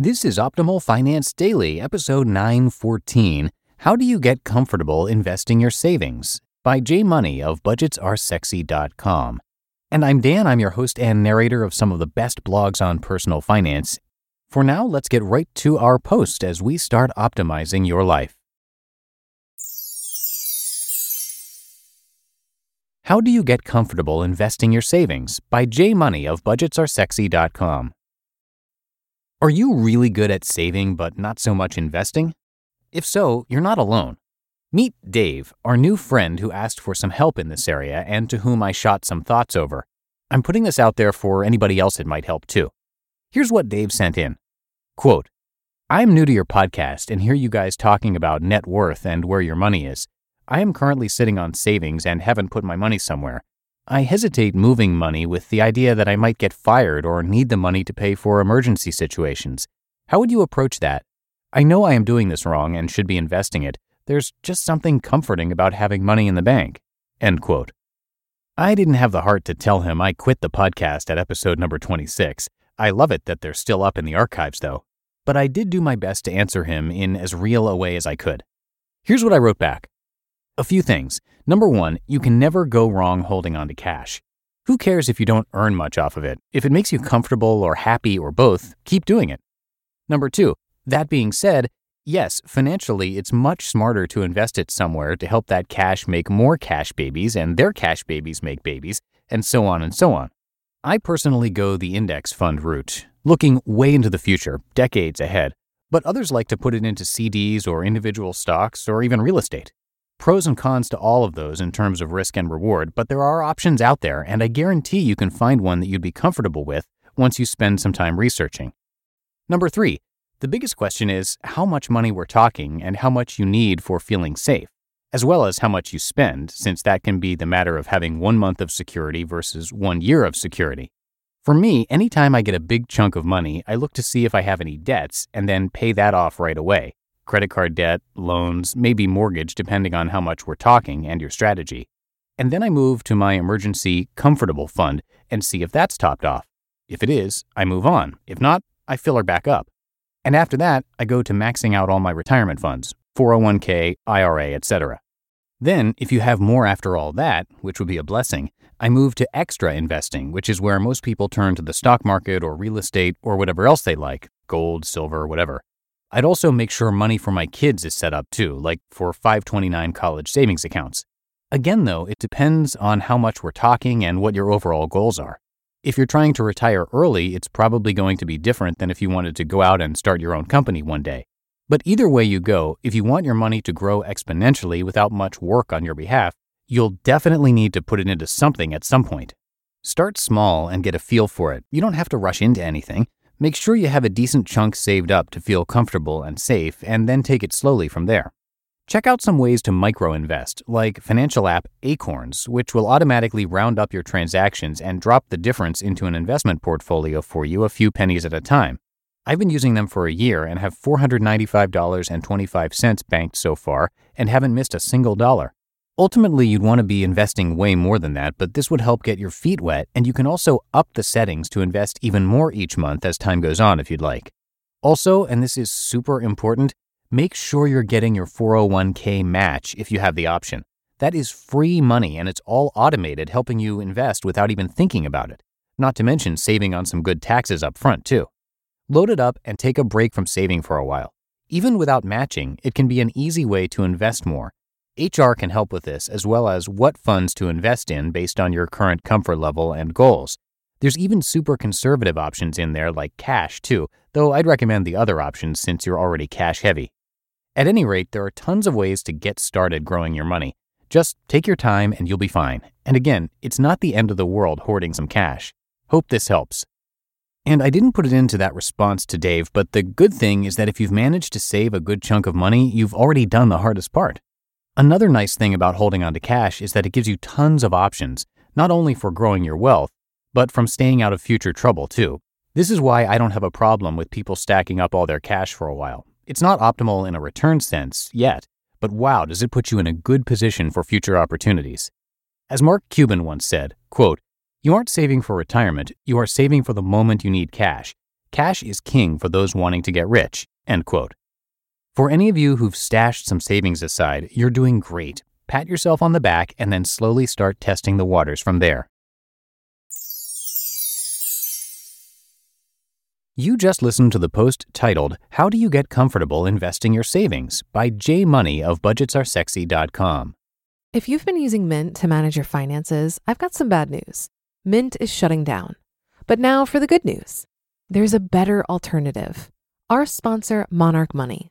This is Optimal Finance Daily, episode 914 How Do You Get Comfortable Investing Your Savings? by J Money of BudgetsAreSexy.com. And I'm Dan, I'm your host and narrator of some of the best blogs on personal finance. For now, let's get right to our post as we start optimizing your life. How Do You Get Comfortable Investing Your Savings? by J Money of BudgetsAreSexy.com. Are you really good at saving but not so much investing? If so, you're not alone. Meet Dave, our new friend who asked for some help in this area and to whom I shot some thoughts over. I'm putting this out there for anybody else it might help too. Here's what Dave sent in Quote, I'm new to your podcast and hear you guys talking about net worth and where your money is. I am currently sitting on savings and haven't put my money somewhere. I hesitate moving money with the idea that I might get fired or need the money to pay for emergency situations. How would you approach that? I know I am doing this wrong and should be investing it. There's just something comforting about having money in the bank. End quote. I didn't have the heart to tell him I quit the podcast at episode number 26. I love it that they're still up in the archives, though. But I did do my best to answer him in as real a way as I could. Here's what I wrote back a few things. Number one, you can never go wrong holding on to cash. Who cares if you don't earn much off of it? If it makes you comfortable or happy or both, keep doing it. Number two, that being said, yes, financially, it's much smarter to invest it somewhere to help that cash make more cash babies and their cash babies make babies, and so on and so on. I personally go the index fund route, looking way into the future, decades ahead, but others like to put it into CDs or individual stocks or even real estate pros and cons to all of those in terms of risk and reward, but there are options out there, and I guarantee you can find one that you'd be comfortable with once you spend some time researching. Number three, the biggest question is how much money we're talking and how much you need for feeling safe, as well as how much you spend, since that can be the matter of having one month of security versus one year of security. For me, anytime I get a big chunk of money, I look to see if I have any debts and then pay that off right away credit card debt, loans, maybe mortgage, depending on how much we're talking and your strategy. And then I move to my emergency comfortable fund and see if that's topped off. If it is, I move on. If not, I fill her back up. And after that, I go to maxing out all my retirement funds, 401k, IRA, etc. Then, if you have more after all that, which would be a blessing, I move to extra investing, which is where most people turn to the stock market or real estate or whatever else they like gold, silver, whatever. I'd also make sure money for my kids is set up too, like for 529 college savings accounts. Again, though, it depends on how much we're talking and what your overall goals are. If you're trying to retire early, it's probably going to be different than if you wanted to go out and start your own company one day. But either way you go, if you want your money to grow exponentially without much work on your behalf, you'll definitely need to put it into something at some point. Start small and get a feel for it. You don't have to rush into anything. Make sure you have a decent chunk saved up to feel comfortable and safe, and then take it slowly from there. Check out some ways to micro invest, like financial app Acorns, which will automatically round up your transactions and drop the difference into an investment portfolio for you a few pennies at a time. I've been using them for a year and have $495.25 banked so far and haven't missed a single dollar. Ultimately, you'd want to be investing way more than that, but this would help get your feet wet, and you can also up the settings to invest even more each month as time goes on if you'd like. Also, and this is super important, make sure you're getting your 401k match if you have the option. That is free money and it's all automated, helping you invest without even thinking about it. Not to mention saving on some good taxes up front, too. Load it up and take a break from saving for a while. Even without matching, it can be an easy way to invest more. HR can help with this, as well as what funds to invest in based on your current comfort level and goals. There's even super conservative options in there like cash, too, though I'd recommend the other options since you're already cash heavy. At any rate, there are tons of ways to get started growing your money. Just take your time and you'll be fine. And again, it's not the end of the world hoarding some cash. Hope this helps. And I didn't put it into that response to Dave, but the good thing is that if you've managed to save a good chunk of money, you've already done the hardest part. Another nice thing about holding onto cash is that it gives you tons of options, not only for growing your wealth, but from staying out of future trouble too. This is why I don't have a problem with people stacking up all their cash for a while. It's not optimal in a return sense yet, but wow, does it put you in a good position for future opportunities. As Mark Cuban once said, quote, you aren't saving for retirement, you are saving for the moment you need cash. Cash is king for those wanting to get rich. End quote. For any of you who've stashed some savings aside, you're doing great. Pat yourself on the back and then slowly start testing the waters from there. You just listened to the post titled How Do You Get Comfortable Investing Your Savings by J Money of BudgetsAreSexy.com. If you've been using Mint to manage your finances, I've got some bad news. Mint is shutting down. But now for the good news there's a better alternative. Our sponsor, Monarch Money.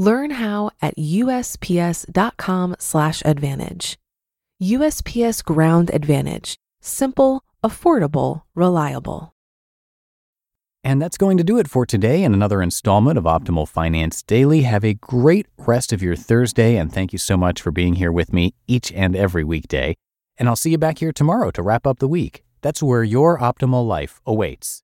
Learn how at USPS.com/slash advantage. USPS Ground Advantage. Simple, affordable, reliable. And that's going to do it for today and another installment of Optimal Finance Daily. Have a great rest of your Thursday, and thank you so much for being here with me each and every weekday. And I'll see you back here tomorrow to wrap up the week. That's where your optimal life awaits.